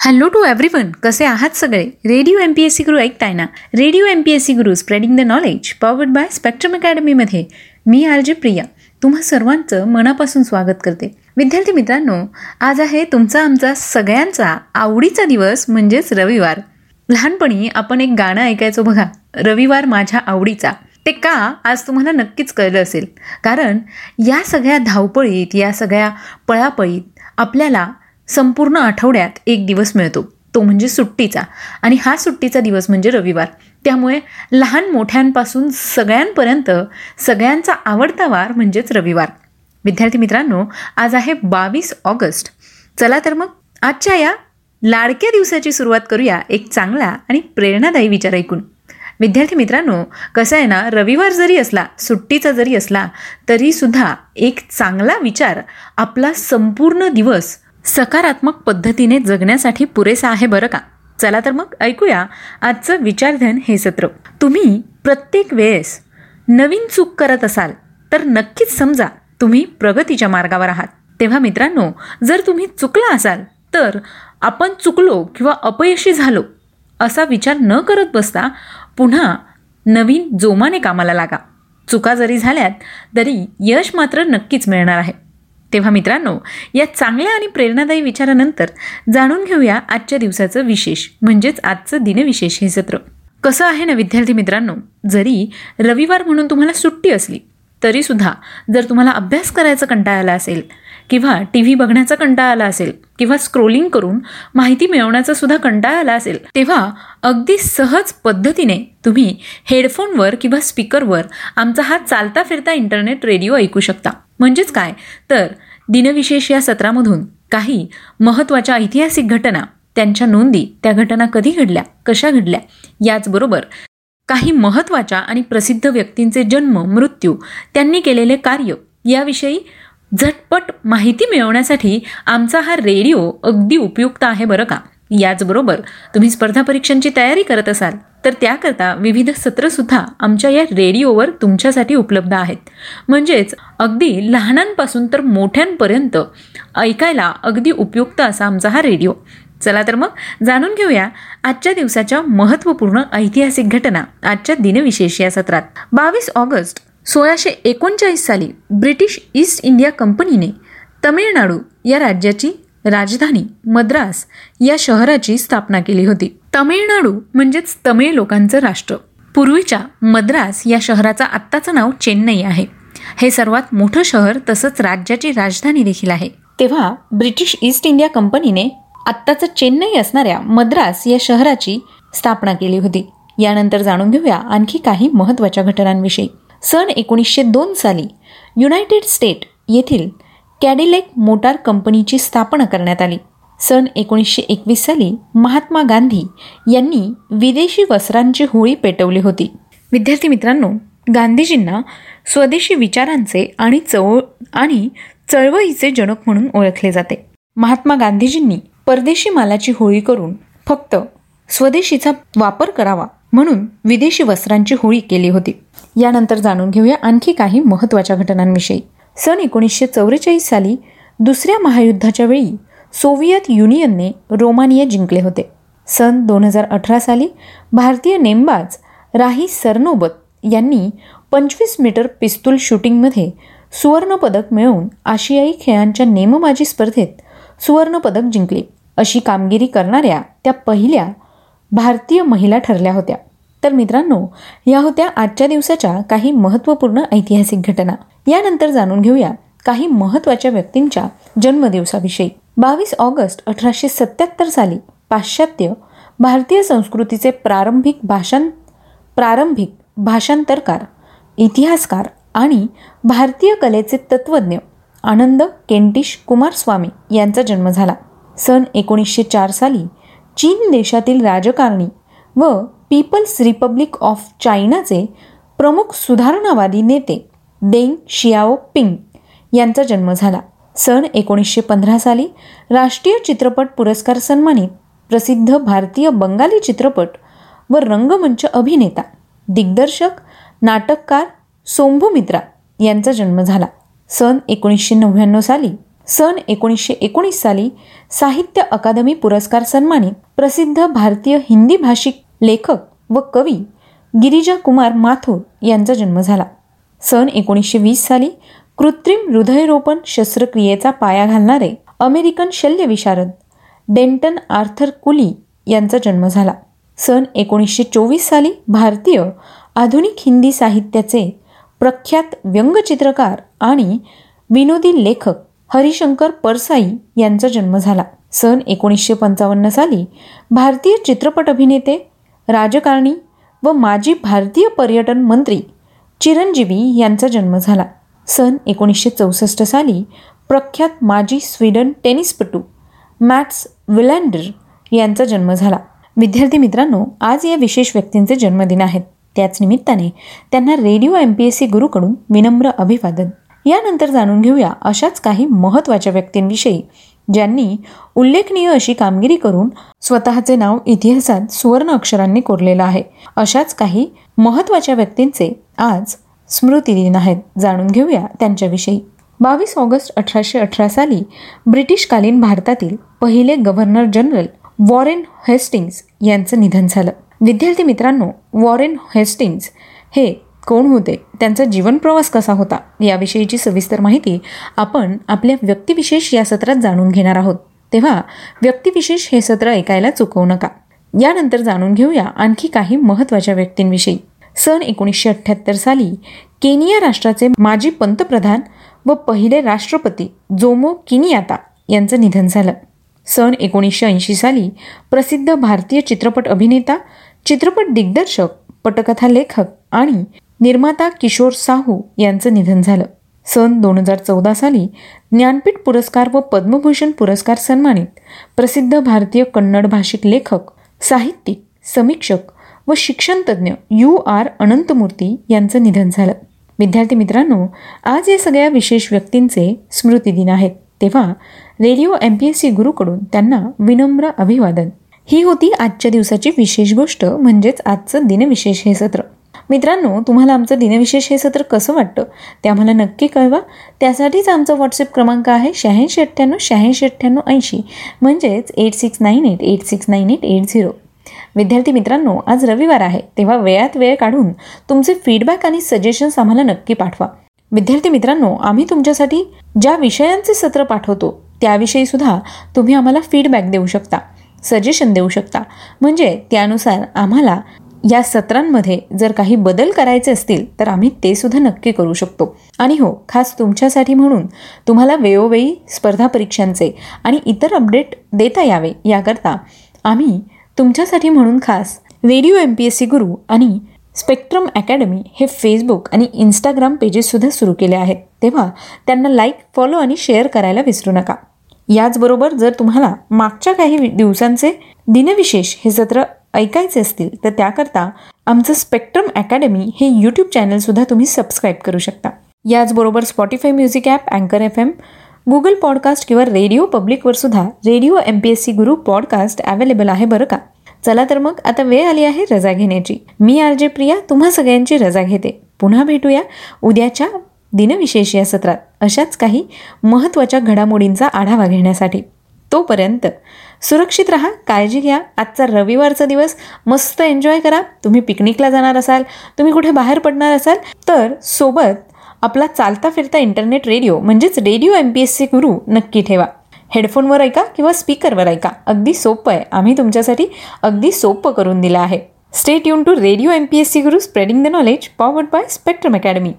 Hello to everyone कसे आहात सगळे? Radio M P S C Guru ऐकताय ना? Radio M P S C Guru spreading the knowledge powered by spectrum अकॅडमीमध्ये मी R J Priya. तुम्हा सर्वांचं मनापासून स्वागत करते. विद्यार्थी मित्रांनो आज आहे तुमचा आमचा सगळ्यांचा आवडीचा दिवस म्हणजेच रविवार. लहानपणी आपण एक गाणं ऐकायचो बघा रविवार माझ्या आवडीचा. ते का आज तुम्हाला नक्कीच कळलं असेल. कारण या सगळ्या धावपळीत या सगळ्या पळापळीत आपल्याला संपूर्ण आठवड्यात एक दिवस मिळतो. तो म्हणजे सुट्टीचा. आणि हा सुट्टीचा दिवस म्हणजे रविवार. त्यामुळे लहान मोठ्यांपासून सगळ्यांपर्यंत सगळ्यांचा आवडता वार म्हणजेच रविवार. विद्यार्थी मित्रांनो आज आहे बावीस ऑगस्ट. चला तर मग आजच्या या लाडक्या दिवसाची सुरुवात करूया एक चांगला आणि प्रेरणादायी विचार ऐकून. विद्यार्थी मित्रांनो कसं आहे ना रविवार जरी असला सुट्टीचा जरी असला तरीसुद्धा एक चांगला विचार आपला संपूर्ण दिवस सकारात्मक पद्धतीने जगण्यासाठी पुरेसा आहे बरं का? चला तर मग ऐकूया आजचं विचारधन हे सत्र. तुम्ही प्रत्येक वेळेस नवीन चूक करत असाल तर नक्कीच समजा तुम्ही प्रगतीच्या मार्गावर आहात. तेव्हा मित्रांनो जर तुम्ही चुकला असाल तर आपण चुकलो किंवा अपयशी झालो असा विचार न करत बसता पुन्हा नवीन जोमाने कामाला लागा. चुका जरी झाल्यात तरी यश मात्र नक्कीच मिळणार आहे. तेव्हा मित्रांनो या चांगल्या आणि प्रेरणादायी विचारानंतर जाणून घेऊया आजच्या दिवसाचं विशेष म्हणजेच आजचं दिनविशेष हे सत्र. कसं आहे ना विद्यार्थी मित्रांनो जरी रविवार म्हणून तुम्हाला सुट्टी असली तरीसुद्धा जर तुम्हाला अभ्यास करायचा कंटाळा आला असेल किंवा टी व्ही बघण्याचा कंटाळा आला असेल किंवा स्क्रोलिंग करून माहिती मिळवण्याचा सुद्धा कंटाळा आला असेल तेव्हा अगदी सहज पद्धतीने तुम्ही हेडफोनवर किंवा स्पीकरवर आमचा हा चालता फिरता इंटरनेट रेडिओ ऐकू शकता. म्हणजेच काय? तर दिनविशेष या सत्रामधून काही महत्त्वाच्या ऐतिहासिक घटना त्यांच्या नोंदी त्या घटना कधी घडल्या कशा घडल्या याचबरोबर काही महत्त्वाच्या आणि प्रसिद्ध व्यक्तींचे जन्म मृत्यू त्यांनी केलेले कार्य याविषयी झटपट माहिती मिळवण्यासाठी आमचा हा रेडिओ अगदी उपयुक्त आहे बरं का? याचबरोबर तुम्ही स्पर्धा परीक्षांची तयारी करत असाल तर त्याकरता विविध सत्रसुद्धा आमच्या या रेडिओवर तुमच्यासाठी उपलब्ध आहेत. म्हणजेच अगदी लहानांपासून तर मोठ्यांपर्यंत ऐकायला अगदी उपयुक्त असा आमचा हा रेडिओ. चला तर मग जाणून घेऊया आजच्या दिवसाच्या महत्त्वपूर्ण ऐतिहासिक घटना आजच्या दिनविशेष या सत्रात. बावीस ऑगस्ट सोळाशे एकोणचाळीस साली ब्रिटिश ईस्ट इंडिया कंपनीने तमिळनाडू या राज्याची राजधानी मद्रास या शहराची स्थापना केली होती. तमिळनाडू म्हणजेच तमिळ लोकांचं राष्ट्र. पूर्वीच्या मद्रास या शहराचं आत्ताचं नाव चेन्नई आहे. हे सर्वात मोठं शहर तसंच राज्याची राजधानी देखील आहे. तेव्हा ब्रिटिश ईस्ट इंडिया कंपनीने आत्ताचं चेन्नई असणाऱ्या मद्रास या शहराची स्थापना केली होती. यानंतर जाणून घेऊया आणखी काही महत्त्वाच्या घटनांविषयी. सन एकोणीसशे दोन साली युनायटेड स्टेट येथील कॅडिलेक मोटार कंपनीची स्थापना करण्यात आली. सन एकोणीसशे एकवीस साली महात्मा गांधी यांनी विदेशी वस्त्रांची होळी पेटवली होती. विद्यार्थी मित्रांनो गांधीजींना स्वदेशी विचारांचे आणि चव आणि चळवळीचे जनक म्हणून ओळखले जाते. महात्मा गांधीजींनी परदेशी मालाची होळी करून फक्त स्वदेशीचा वापर करावा म्हणून विदेशी वस्त्रांची होळी केली होती. यानंतर जाणून घेऊया आणखी काही महत्त्वाच्या घटनांविषयी. सन एकोणीसशे चौवेचाळीस साली दुसऱ्या महायुद्धाच्या वेळी सोव्हिएत युनियनने रोमानिया जिंकले होते. सन दोन हजार अठरा साली भारतीय नेमबाज राही सरनोबत यांनी पंचवीस मीटर पिस्तूल शूटिंगमध्ये सुवर्णपदक मिळवून आशियाई खेळांच्या नेमबाजी स्पर्धेत सुवर्णपदक जिंकले. अशी कामगिरी करणाऱ्या त्या पहिल्या भारतीय महिला ठरल्या होत्या. तर मित्रांनो या होत्या आजच्या दिवसाच्या काही महत्त्वपूर्ण ऐतिहासिक घटना. यानंतर जाणून घेऊया काही महत्त्वाच्या व्यक्तींच्या जन्मदिवसाविषयी. बावीस ऑगस्ट अठराशे सत्याहत्तर साली पाश्चात्य भारतीय संस्कृतीचे प्रारंभिक भाषां प्रारंभिक भाषांतरकार इतिहासकार आणि भारतीय कलेचे तत्त्वज्ञ आनंद केंटिश कुमारस्वामी यांचा जन्म झाला. सन एकोणीसशे चार साली चीन देशातील राजकारणी व पीपल्स रिपब्लिक ऑफ चायनाचे प्रमुख सुधारणावादी नेते डेंग शियाओ पिंग यांचा जन्म झाला. सन एकोणीसशे पंधरा साली राष्ट्रीय चित्रपट पुरस्कार सन्मानित प्रसिद्ध भारतीय बंगाली चित्रपट व रंगमंच अभिनेता दिग्दर्शक नाटककार सोंभू मित्रा यांचा जन्म झाला. सन एकोणीसशे नव्याण्णव साली सन एकोणीसशे एकोणीस साली साहित्य अकादमी पुरस्कार सन्मानित प्रसिद्ध भारतीय हिंदी भाषिक लेखक व कवी गिरिजा कुमार माथुर यांचा जन्म झाला. सन एकोणीसशे वीस साली कृत्रिम हृदयरोपण शस्त्रक्रियेचा पाया घालणारे अमेरिकन शल्यविशारद डेंटन आर्थर कुली यांचा जन्म झाला. सन एकोणीसशे चोवीस साली भारतीय आधुनिक हिंदी साहित्याचे प्रख्यात व्यंगचित्रकार आणि विनोदी लेखक हरिशंकर परसाई यांचा जन्म झाला. सन एकोणीसशे पंचावन्न साली भारतीय चित्रपट अभिनेते राजकारणी व माजी भारतीय पर्यटन मंत्री चिरंजीवी यांचा जन्म झाला. सन एकोणीसशे चौसष्ट साली प्रख्यात माजी स्वीडन टेनिसपटू मॅट्स विलँडर यांचा जन्म झाला. विद्यार्थी मित्रांनो आज या विशेष व्यक्तींचे जन्मदिन आहेत. त्याच निमित्ताने त्यांना radio M P S C गुरुकडून विनम्र अभिवादन. यानंतर जाणून घेऊया अशाच काही महत्त्वाच्या व्यक्तींविषयी ज्यांनी उल्लेखनीय अशी कामगिरी करून स्वतःचे नाव इतिहासात सुवर्ण अक्षरांनी कोरलेलं आहे. अशाच काही महत्त्वाच्या व्यक्तींचे आज स्मृतिदिन आहेत. जाणून घेऊया त्यांच्याविषयी. बावीस ऑगस्ट अठराशे अठरा साली ब्रिटिशकालीन भारतातील पहिले गव्हर्नर जनरल वॉरेन हेस्टिंग्स यांचं निधन झालं. विद्यार्थी मित्रांनो वॉरेन हेस्टिंग्स हे कोण होते? त्यांचा जीवन प्रवास कसा होता? याविषयीची सविस्तर माहिती आपण आपल्या व्यक्तिविशेष या सत्रात जाणून घेणार आहोत. तेव्हा व्यक्तिविशेष हे सत्र ऐकायला चुकवू नका. यानंतर जाणून घेऊया आणखी काही महत्त्वाच्या व्यक्तींविषयी. सन एकोणीसशे अठ्ठ्याहत्तर साली केनिया राष्ट्राचे माजी पंतप्रधान व पहिले राष्ट्रपती जोमो किनियाता यांचं निधन झालं. सन एकोणीसशे ऐंशी साली प्रसिद्ध भारतीय चित्रपट अभिनेता चित्रपट दिग्दर्शक पटकथा लेखक आणि निर्माता किशोर साहू यांचं निधन झालं. सन दोन हजार चौदा साली ज्ञानपीठ पुरस्कार व पद्मभूषण पुरस्कार सन्मानित प्रसिद्ध भारतीय कन्नड भाषिक लेखक साहित्यिक समीक्षक व शिक्षणतज्ज्ञ यू आर अनंतमूर्ती यांचं निधन झालं. विद्यार्थी मित्रांनो आज या सगळ्या विशेष व्यक्तींचे स्मृतिदिन आहेत. तेव्हा radio M P S C गुरुकडून त्यांना विनम्र अभिवादन. ही होती आजच्या दिवसाची विशेष गोष्ट म्हणजेच आजचं दिनविशेष हे सत्र. मित्रांनो तुम्हाला आमचं दिनविशेष हे सत्र कसं वाटतं? ते आम्हाला नक्की कळवा. त्यासाठीच आमचा व्हॉट्सअप क्रमांक आहे शहाऐंशी अठ्ठ्याण्णव शहाऐंशी अठ्ठ्याण्णव ऐंशी. म्हणजेच eight six nine eight eight six nine eight eight zero विद्यार्थी मित्रांनो आज रविवार आहे. तेव्हा वेळात वेळ काढून तुमचे फीडबॅक आणि सजेशन्स आम्हाला नक्की पाठवा. विद्यार्थी मित्रांनो आम्ही तुमच्यासाठी ज्या विषयांचे सत्र पाठवतो त्याविषयी सुद्धा तुम्ही आम्हाला फीडबॅक देऊ शकता सजेशन देऊ शकता. म्हणजे त्यानुसार आम्हाला या सत्रांमध्ये जर काही बदल करायचे असतील तर आम्ही ते सुद्धा नक्की करू शकतो. आणि हो खास तुमच्यासाठी म्हणून तुम्हाला वेळोवेळी स्पर्धा परीक्षांचे आणि इतर अपडेट देता यावे याकरता आम्ही तुमच्यासाठी म्हणून खास radio M P S C Guru आणि स्पेक्ट्रम अकॅडमी हे फेसबुक आणि इंस्टाग्राम पेजेससुद्धा सुरू केले आहेत. तेव्हा त्यांना लाईक फॉलो आणि शेअर करायला विसरू नका. याचबरोबर जर तुम्हाला मागच्या काही दिवसांचे दिनविशेष हे सत्र ऐकायचे असतील तर त्याकरता आमचं स्पेक्ट्रम अकॅडमी हे यूट्यूब चॅनलसुद्धा तुम्ही सबस्क्राईब करू शकता. याचबरोबर स्पॉटीफाय म्युझिक ॲप अँकर एफ एम गुगल पॉडकास्ट किंवा रेडिओ पब्लिकवर सुद्धा radio M P S C Guru podcast available आहे बरं का? चला तर मग आता वेळ आली आहे रजा घेण्याची. मी आर जे प्रिया तुम्हा सगळ्यांची रजा घेते. पुन्हा भेटूया उद्याच्या दिनविशेष या सत्रात. अशाच काही महत्त्वाच्या घडामोडींचा आढावा घेण्यासाठी. तोपर्यंत सुरक्षित राहा काळजी घ्या. आजचा रविवारचा दिवस मस्त एन्जॉय करा. तुम्ही पिकनिकला जाणार असाल तुम्ही कुठे बाहेर पडणार असाल तर सोबत आपला चालता फिरता इंटरनेट रेडिओ म्हणजेच radio M P S C Guru नक्की ठेवा. हेडफोनवर ऐका किंवा स्पीकरवर ऐका. अगदी सोपं आहे. आम्ही तुमच्यासाठी अगदी सोपं करून दिलं आहे. Stay युन to radio M P S C Guru spreading the knowledge powered by spectrum academy